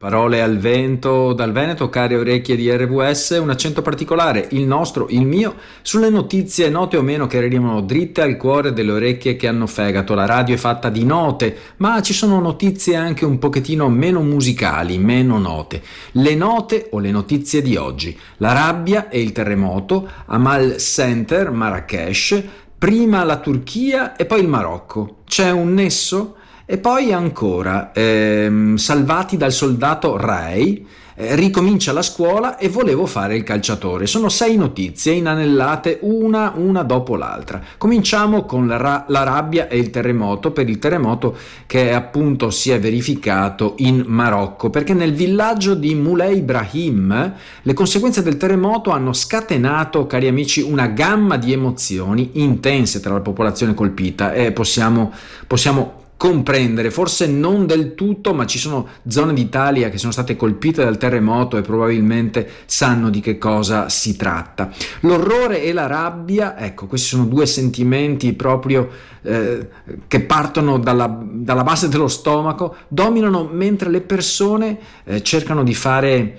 Parole al vento dal Veneto, care orecchie di RVS, un accento particolare, il nostro, il mio, sulle notizie note o meno che arrivano dritte al cuore delle orecchie che hanno fegato. La radio è fatta di note, ma ci sono notizie anche un pochettino meno musicali, meno note. Le note o le notizie di oggi. La rabbia e il terremoto, Amal Center, Marrakesh, prima la Turchia e poi il Marocco. C'è un nesso? E poi ancora, ehm, salvati dal soldato Ray, eh, ricomincia la scuola e volevo fare il calciatore. Sono sei notizie inanellate una una dopo l'altra. Cominciamo con la, ra- la rabbia e il terremoto, per il terremoto che appunto si è verificato in Marocco, perché nel villaggio di Moulay Ibrahim le conseguenze del terremoto hanno scatenato, cari amici, una gamma di emozioni intense tra la popolazione colpita e possiamo, possiamo comprendere, forse non del tutto, ma ci sono zone d'Italia che sono state colpite dal terremoto e probabilmente sanno di che cosa si tratta. L'orrore e la rabbia, ecco, questi sono due sentimenti proprio eh, che partono dalla, dalla, base dello stomaco, dominano mentre le persone eh, cercano di fare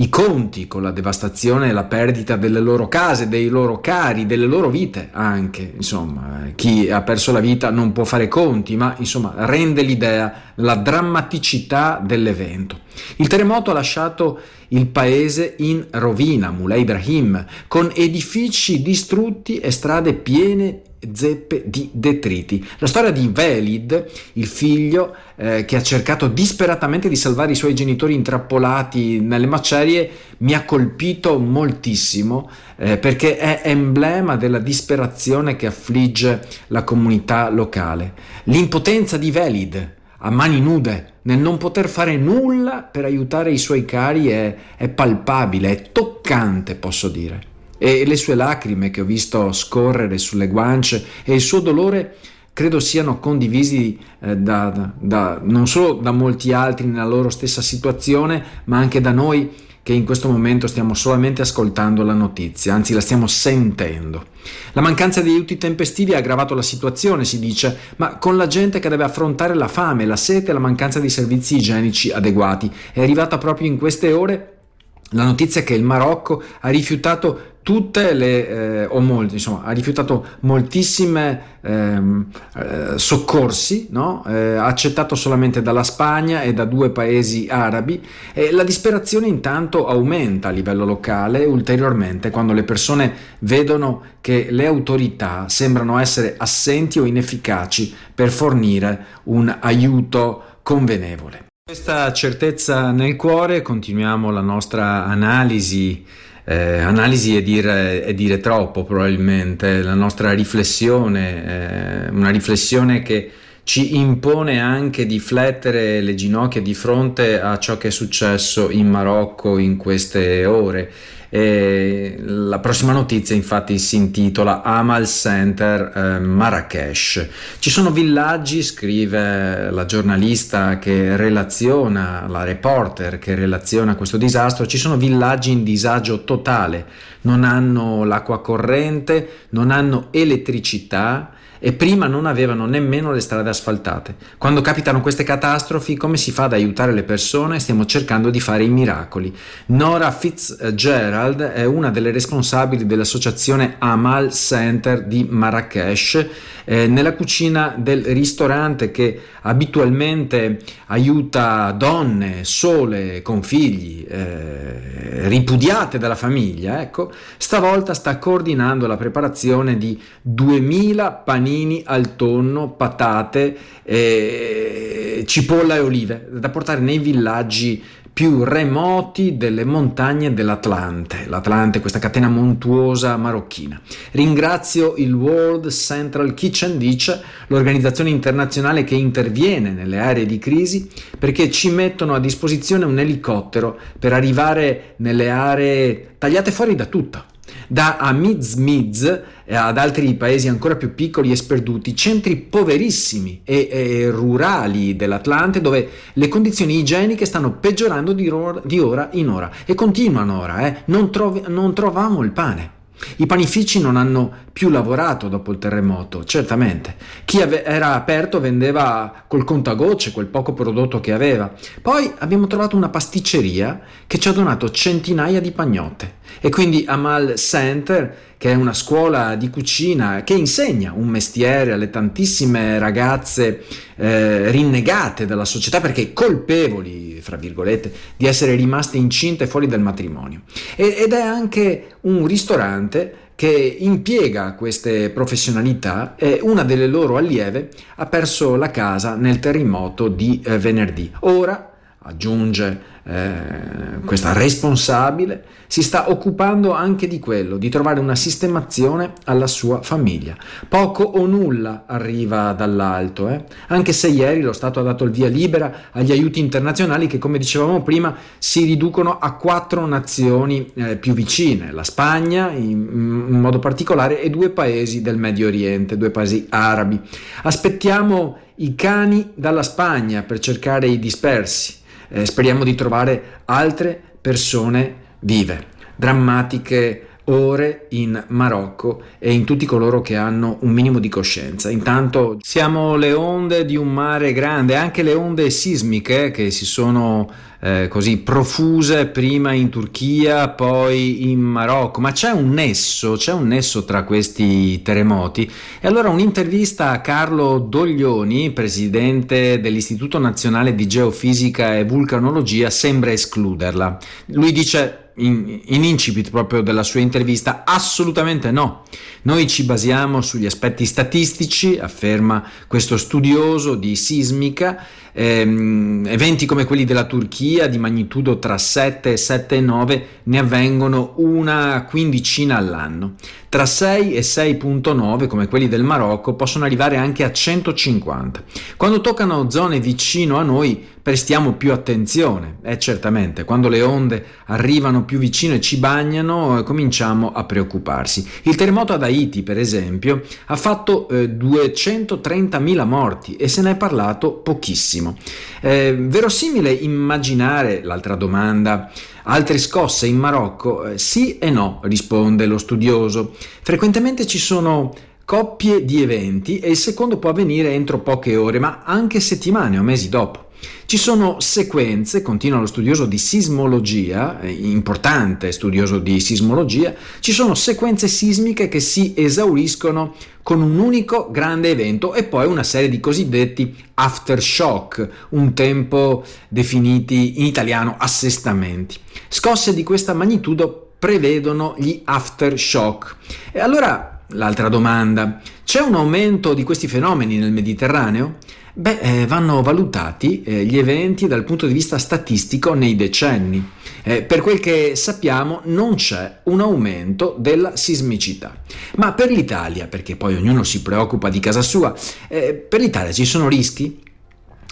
i conti con la devastazione e la perdita delle loro case, dei loro cari, delle loro vite anche. Insomma, chi ha perso la vita non può fare conti, ma insomma rende l'idea, la drammaticità dell'evento. Il terremoto ha lasciato il paese in rovina, Mulay Ibrahim, con edifici distrutti e strade piene zeppe di detriti. La storia di Velid, il figlio eh, che ha cercato disperatamente di salvare i suoi genitori intrappolati nelle macerie, mi ha colpito moltissimo eh, perché è emblema della disperazione che affligge la comunità locale. L'impotenza di Velid, a mani nude, nel non poter fare nulla per aiutare i suoi cari è, è palpabile, è toccante, posso dire. E le sue lacrime che ho visto scorrere sulle guance e il suo dolore credo siano condivisi eh, da, da, non solo da molti altri nella loro stessa situazione, ma anche da noi che in questo momento stiamo solamente ascoltando la notizia, anzi la stiamo sentendo. La mancanza di aiuti tempestivi ha aggravato la situazione, si dice, ma con la gente che deve affrontare la fame, la sete e la mancanza di servizi igienici adeguati. È arrivata proprio in queste ore la notizia che il Marocco ha rifiutato tutte le, eh, o molti, insomma, ha rifiutato moltissime ehm, eh, soccorsi, no? eh, accettato solamente dalla Spagna e da due paesi arabi e la disperazione intanto aumenta a livello locale ulteriormente quando le persone vedono che le autorità sembrano essere assenti o inefficaci per fornire un aiuto convenevole. Questa certezza nel cuore continuiamo la nostra analisi eh, analisi è dire, è dire, troppo probabilmente, la nostra riflessione, eh, una riflessione che ci impone anche di flettere le ginocchia di fronte a ciò che è successo in Marocco in queste ore e la prossima notizia infatti si intitola Amal Center eh, Marrakesh. Ci sono villaggi, scrive la giornalista che relaziona, la reporter che relaziona questo disastro, ci sono villaggi in disagio totale, non hanno l'acqua corrente, non hanno elettricità, e prima non avevano nemmeno le strade asfaltate. Quando capitano queste catastrofi, come si fa ad aiutare le persone? Stiamo cercando di fare i miracoli. Nora Fitzgerald è una delle responsabili dell'associazione Amal Center di Marrakesh, eh, nella cucina del ristorante che abitualmente aiuta donne sole con figli eh, ripudiate dalla famiglia, ecco, stavolta sta coordinando la preparazione di 2000 panini panini al tonno, patate, eh, cipolla e olive da portare nei villaggi più remoti delle montagne dell'Atlante, l'Atlante, questa catena montuosa marocchina. Ringrazio il World Central Kitchen, dice l'organizzazione internazionale che interviene nelle aree di crisi, perché ci mettono a disposizione un elicottero per arrivare nelle aree tagliate fuori da tutto da Amiz Miz ad altri paesi ancora più piccoli e sperduti, centri poverissimi e, e rurali dell'Atlante dove le condizioni igieniche stanno peggiorando di, ora, in ora e continuano ora, eh? non, trovi, non trovavamo il pane. I panifici non hanno più lavorato dopo il terremoto, certamente. Chi ave- era aperto vendeva col contagocce quel poco prodotto che aveva. Poi abbiamo trovato una pasticceria che ci ha donato centinaia di pagnotte. E quindi Amal Center, che è una scuola di cucina che insegna un mestiere alle tantissime ragazze eh, rinnegate dalla società perché colpevoli, fra virgolette, di essere rimaste incinte fuori dal matrimonio. ed è anche un ristorante che impiega queste professionalità e una delle loro allieve ha perso la casa nel terremoto di eh, venerdì. Ora aggiunge eh, questa responsabile, si sta occupando anche di quello, di trovare una sistemazione alla sua famiglia. Poco o nulla arriva dall'alto, eh? anche se ieri lo Stato ha dato il via libera agli aiuti internazionali che, come dicevamo prima, si riducono a quattro nazioni eh, più vicine, la Spagna in, in modo particolare e due paesi del Medio Oriente, due paesi arabi. Aspettiamo i cani dalla Spagna per cercare i dispersi eh, speriamo di trovare altre persone vive, drammatiche ore in Marocco e in tutti coloro che hanno un minimo di coscienza. Intanto siamo le onde di un mare grande, anche le onde sismiche che si sono eh, così profuse prima in Turchia, poi in Marocco, ma c'è un nesso, c'è un nesso tra questi terremoti. E allora un'intervista a Carlo Doglioni, presidente dell'Istituto Nazionale di Geofisica e Vulcanologia, sembra escluderla. Lui dice in, in, incipit proprio della sua intervista, assolutamente no. Noi ci basiamo sugli aspetti statistici, afferma questo studioso di sismica, ehm, eventi come quelli della Turchia di magnitudo tra 7 e 7,9 ne avvengono una quindicina all'anno. Tra 6 e 6.9, come quelli del Marocco, possono arrivare anche a 150. Quando toccano zone vicino a noi, prestiamo più attenzione. E eh, certamente, quando le onde arrivano più vicino e ci bagnano, eh, cominciamo a preoccuparsi. Il terremoto ad Haiti, per esempio, ha fatto eh, 230.000 morti e se ne è parlato pochissimo. Eh, verosimile immaginare, l'altra domanda, Altre scosse in Marocco? Eh, sì e no, risponde lo studioso. Frequentemente ci sono coppie di eventi e il secondo può avvenire entro poche ore, ma anche settimane o mesi dopo. Ci sono sequenze, continua lo studioso di sismologia, eh, importante studioso di sismologia, ci sono sequenze sismiche che si esauriscono con un unico grande evento e poi una serie di cosiddetti aftershock, un tempo definiti in italiano assestamenti. Scosse di questa magnitudo prevedono gli aftershock. E allora l'altra domanda, c'è un aumento di questi fenomeni nel Mediterraneo? Beh, eh, vanno valutati eh, gli eventi dal punto di vista statistico nei decenni. Eh, per quel che sappiamo non c'è un aumento della sismicità. Ma per l'Italia, perché poi ognuno si preoccupa di casa sua, eh, per l'Italia ci sono rischi?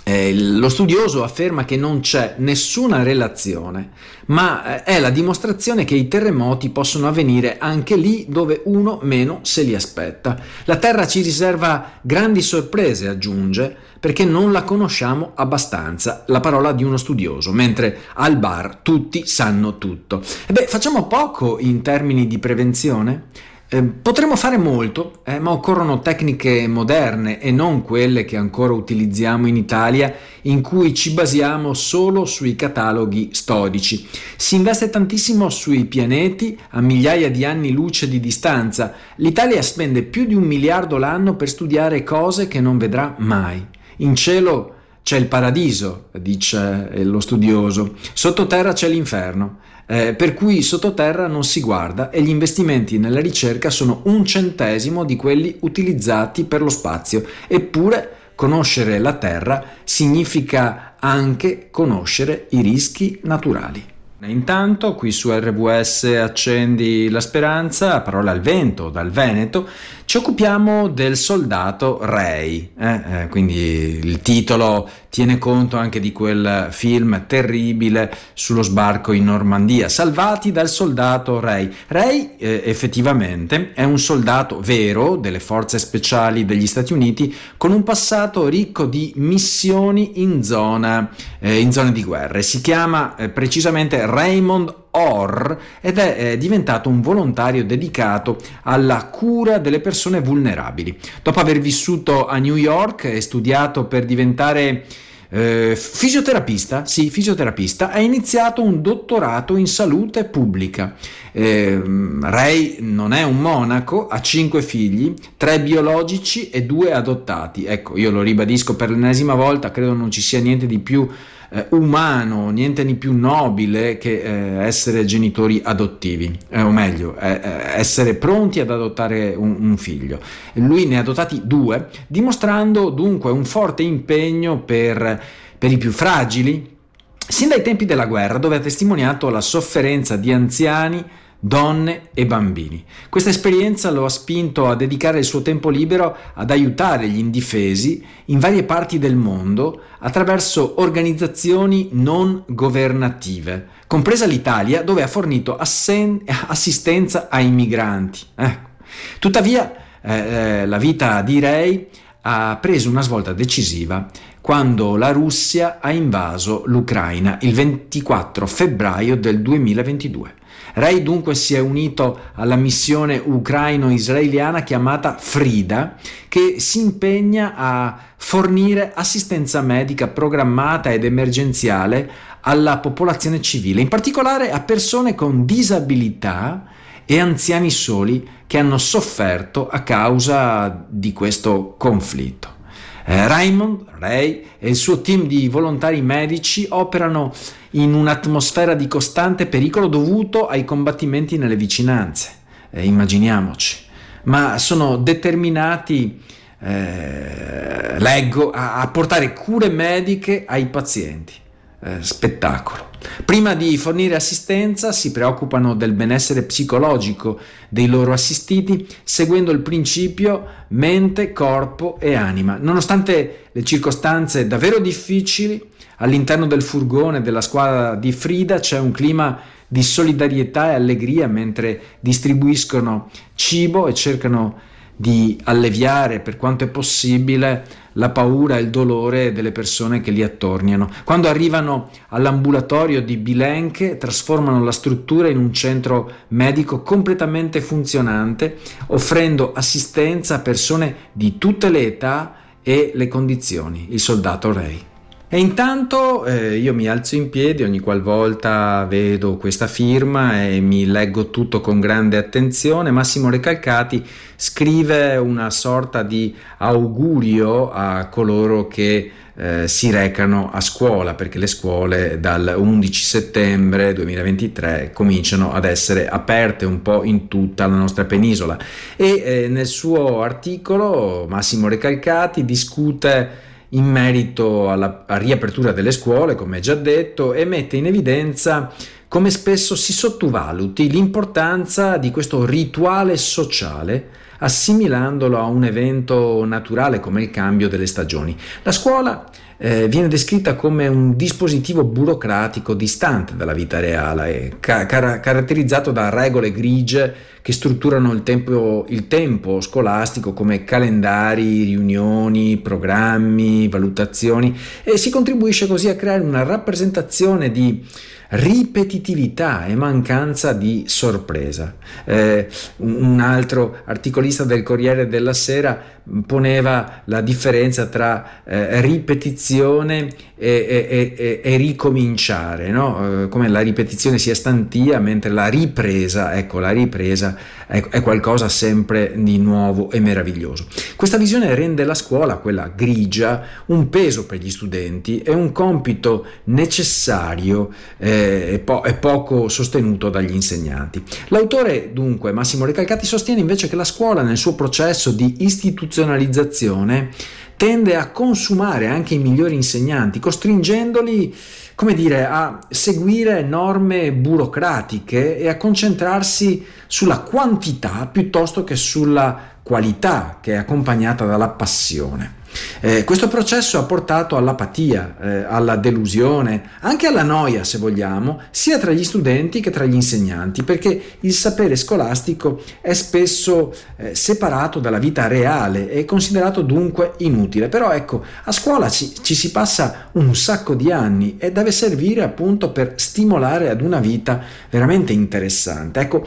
Eh, lo studioso afferma che non c'è nessuna relazione, ma eh, è la dimostrazione che i terremoti possono avvenire anche lì dove uno meno se li aspetta. La Terra ci riserva grandi sorprese, aggiunge, perché non la conosciamo abbastanza, la parola di uno studioso, mentre al bar tutti sanno tutto. E beh, facciamo poco in termini di prevenzione? Eh, potremmo fare molto, eh, ma occorrono tecniche moderne e non quelle che ancora utilizziamo in Italia, in cui ci basiamo solo sui cataloghi storici. Si investe tantissimo sui pianeti a migliaia di anni luce di distanza. L'Italia spende più di un miliardo l'anno per studiare cose che non vedrà mai. In cielo c'è il paradiso, dice lo studioso, sottoterra c'è l'inferno, eh, per cui sottoterra non si guarda e gli investimenti nella ricerca sono un centesimo di quelli utilizzati per lo spazio, eppure conoscere la Terra significa anche conoscere i rischi naturali. Intanto qui su RWS accendi la speranza, parola al vento, dal Veneto, ci occupiamo del soldato Ray, eh? Eh, quindi il titolo tiene conto anche di quel film terribile sullo sbarco in Normandia, salvati dal soldato Ray. Ray eh, effettivamente è un soldato vero delle forze speciali degli Stati Uniti con un passato ricco di missioni in zona, eh, in zone di guerra. Si chiama eh, precisamente Raymond OR ed è diventato un volontario dedicato alla cura delle persone vulnerabili. Dopo aver vissuto a New York e studiato per diventare eh, fisioterapista, sì, fisioterapista, ha iniziato un dottorato in salute pubblica. Eh, Ray non è un monaco, ha cinque figli, tre biologici e due adottati. Ecco, io lo ribadisco per l'ennesima volta, credo non ci sia niente di più eh, umano, niente di più nobile che eh, essere genitori adottivi, eh, o meglio, eh, eh, essere pronti ad adottare un, un, figlio. Lui ne ha adottati due, dimostrando dunque un forte impegno per, per i più fragili, sin dai tempi della guerra, dove ha testimoniato la sofferenza di anziani, donne e bambini. Questa esperienza lo ha spinto a dedicare il suo tempo libero ad aiutare gli indifesi in varie parti del mondo attraverso organizzazioni non governative, compresa l'Italia dove ha fornito assen- assistenza ai migranti. Eh. Tuttavia eh, eh la vita di Ray ha preso una svolta decisiva quando la Russia ha invaso l'Ucraina il 24 febbraio del 2022. Ray dunque si è unito alla missione ucraino-israeliana chiamata Frida, che si impegna a fornire assistenza medica programmata ed emergenziale alla popolazione civile, in particolare a persone con disabilità e anziani soli che hanno sofferto a causa di questo conflitto. Eh, Raymond, Ray e il suo team di volontari medici operano in un'atmosfera di costante pericolo dovuto ai combattimenti nelle vicinanze, eh, immaginiamoci, ma sono determinati, eh, leggo, a, a portare cure mediche ai pazienti eh, spettacolo. Prima di fornire assistenza si preoccupano del benessere psicologico dei loro assistiti seguendo il principio mente, corpo e anima. Nonostante le circostanze davvero difficili, all'interno del furgone della squadra di Frida c'è un clima di solidarietà e allegria mentre distribuiscono cibo e cercano di alleviare per quanto è possibile la paura e il dolore delle persone che li attorniano. Quando arrivano all'ambulatorio di Bilenche trasformano la struttura in un centro medico completamente funzionante, offrendo assistenza a persone di tutte le età e le condizioni. Il soldato Ray. E intanto eh, io mi alzo in piedi ogni qualvolta vedo questa firma e mi leggo tutto con grande attenzione. Massimo Recalcati scrive una sorta di augurio a coloro che eh, si recano a scuola perché le scuole dal 11 settembre 2023 cominciano ad essere aperte un po' in tutta la nostra penisola e eh, nel suo articolo Massimo Recalcati discute in merito alla riapertura delle scuole, come già detto, e mette in evidenza come spesso si sottovaluti l'importanza di questo rituale sociale assimilandolo a un evento naturale come il cambio delle stagioni. La scuola eh, viene descritta come un dispositivo burocratico distante dalla vita reale, ca- car- caratterizzato da regole grigie che strutturano il tempo, il tempo scolastico come calendari, riunioni, programmi, valutazioni e si contribuisce così a creare una rappresentazione di ripetitività e mancanza di sorpresa. Eh, un altro articolista del Corriere della Sera poneva la differenza tra eh, ripetizione e, e, e, e ricominciare, no? eh, come la ripetizione sia stantia, mentre la ripresa, ecco, la ripresa è, è, qualcosa sempre di nuovo e meraviglioso. Questa visione rende la scuola, quella grigia, un peso per gli studenti e un compito necessario eh, e, po- e poco sostenuto dagli insegnanti. L'autore, dunque, Massimo Recalcati, sostiene invece che la scuola nel suo processo di istituzionalizzazione tende a consumare anche i migliori insegnanti, costringendoli, come dire, a seguire norme burocratiche e a concentrarsi sulla quantità piuttosto che sulla qualità che è accompagnata dalla passione. Eh, questo processo ha portato all'apatia, eh, alla delusione, anche alla noia, se vogliamo, sia tra gli studenti che tra gli insegnanti, perché il sapere scolastico è spesso eh, separato dalla vita reale e considerato dunque inutile. Però ecco, a scuola ci, ci si passa un sacco di anni e deve servire appunto per stimolare ad una vita veramente interessante. Ecco,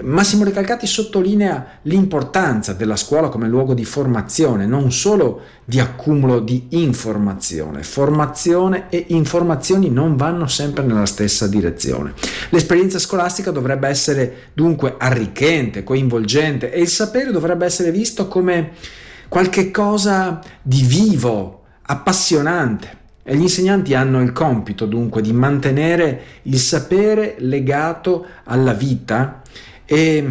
Massimo Recalcati sottolinea l'importanza della scuola come luogo di formazione, non solo di accumulo di informazione. Formazione e informazioni non vanno sempre nella stessa direzione. L'esperienza scolastica dovrebbe essere dunque arricchente, coinvolgente e il sapere dovrebbe essere visto come qualche cosa di vivo, appassionante. E gli insegnanti hanno il compito dunque di mantenere il sapere legato alla vita e,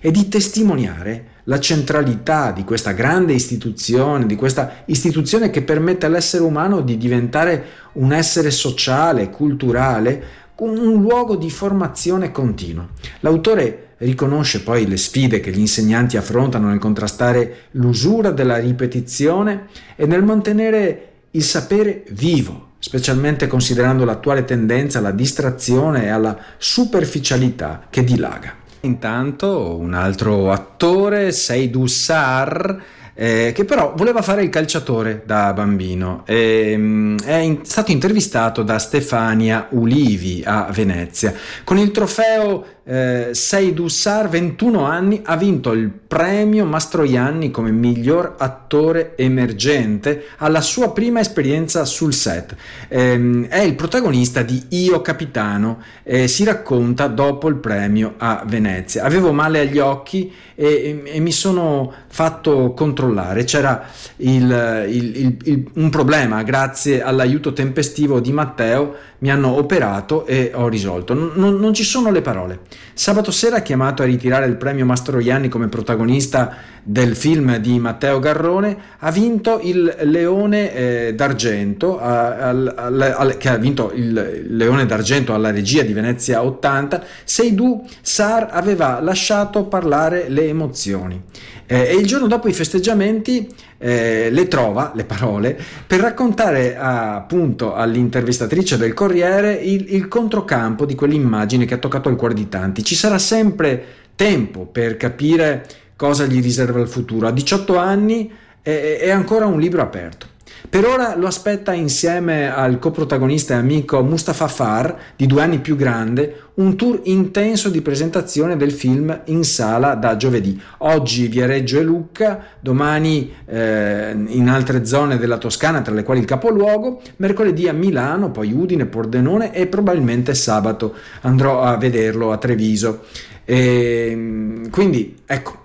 e di testimoniare la centralità di questa grande istituzione, di questa istituzione che permette all'essere umano di diventare un essere sociale, culturale, un luogo di formazione continua. L'autore riconosce poi le sfide che gli insegnanti affrontano nel contrastare l'usura della ripetizione e nel mantenere il sapere vivo, specialmente considerando l'attuale tendenza alla distrazione e alla superficialità che dilaga. Intanto un altro attore, Seydou Sar, eh, che però voleva fare il calciatore da bambino. E, mm, è in, stato intervistato da Stefania Ulivi a Venezia con il trofeo eh, Seydou Sar, 21 anni, ha vinto il premio Mastroianni come miglior attore emergente alla sua prima esperienza sul set. Eh, è il protagonista di Io Capitano, eh, si racconta dopo il premio a Venezia. Avevo male agli occhi e, e, e mi sono fatto controllare. C'era il, il, il, un problema, grazie all'aiuto tempestivo di Matteo mi hanno operato e ho risolto. Non, non, ci sono le parole. Sabato sera, chiamato a ritirare il premio Mastroianni come protagonista del film di Matteo Garrone, ha vinto il Leone eh, d'Argento, al, al, al, che ha vinto il Leone d'Argento alla regia di Venezia 80. Seydou Sar aveva lasciato parlare le emozioni. Eh, e il giorno dopo i festeggiamenti eh, le trova, le parole, per raccontare appunto all'intervistatrice del Corriere il, il controcampo di quell'immagine che ha toccato il cuore di tanti. Ci sarà sempre tempo per capire cosa gli riserva il futuro. A 18 anni è, è ancora un libro aperto. Per ora lo aspetta insieme al coprotagonista e amico Mustafa Far, di due anni più grande, un tour intenso di presentazione del film in sala da giovedì. Oggi Viareggio e Lucca, domani eh, in altre zone della Toscana, tra le quali il capoluogo, mercoledì a Milano, poi Udine, Pordenone e probabilmente sabato andrò a vederlo a Treviso. E, quindi ecco,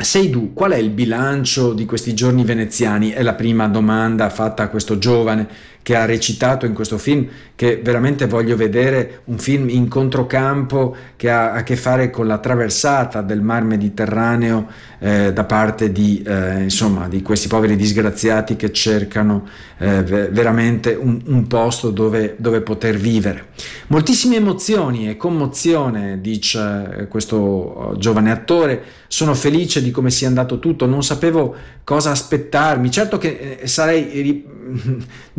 sei tu, qual è il bilancio di questi giorni veneziani? È la prima domanda fatta a questo giovane che ha recitato in questo film, che veramente voglio vedere un film in controcampo che ha a che fare con la traversata del mar Mediterraneo eh, da parte di, eh, insomma, di questi poveri disgraziati che cercano eh, veramente un, un posto dove, dove, poter vivere. Moltissime emozioni e commozione, dice eh, questo oh, giovane attore, sono felice di come sia andato tutto, non sapevo cosa aspettarmi, certo che eh, sarei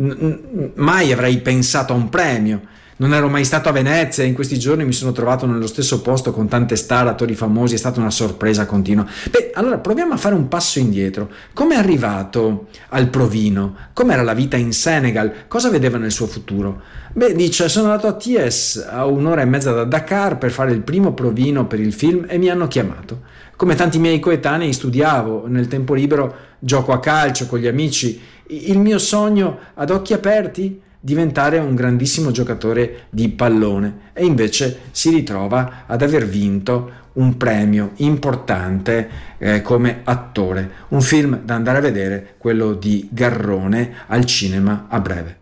mai avrei pensato a un premio. Non ero mai stato a Venezia e in questi giorni mi sono trovato nello stesso posto con tante star, attori famosi, è stata una sorpresa continua. Beh, allora proviamo a fare un passo indietro. Come è arrivato al Provino? Com'era la vita in Senegal? Cosa vedeva nel suo futuro? Beh, dice, sono andato a Ties a un'ora e mezza da Dakar per fare il primo provino per il film e mi hanno chiamato. Come tanti miei coetanei studiavo, nel tempo libero gioco a calcio con gli amici. Il mio sogno ad occhi aperti? diventare un grandissimo giocatore di pallone e invece si ritrova ad aver vinto un premio importante eh, come attore. Un film da andare a vedere, quello di Garrone al cinema a breve.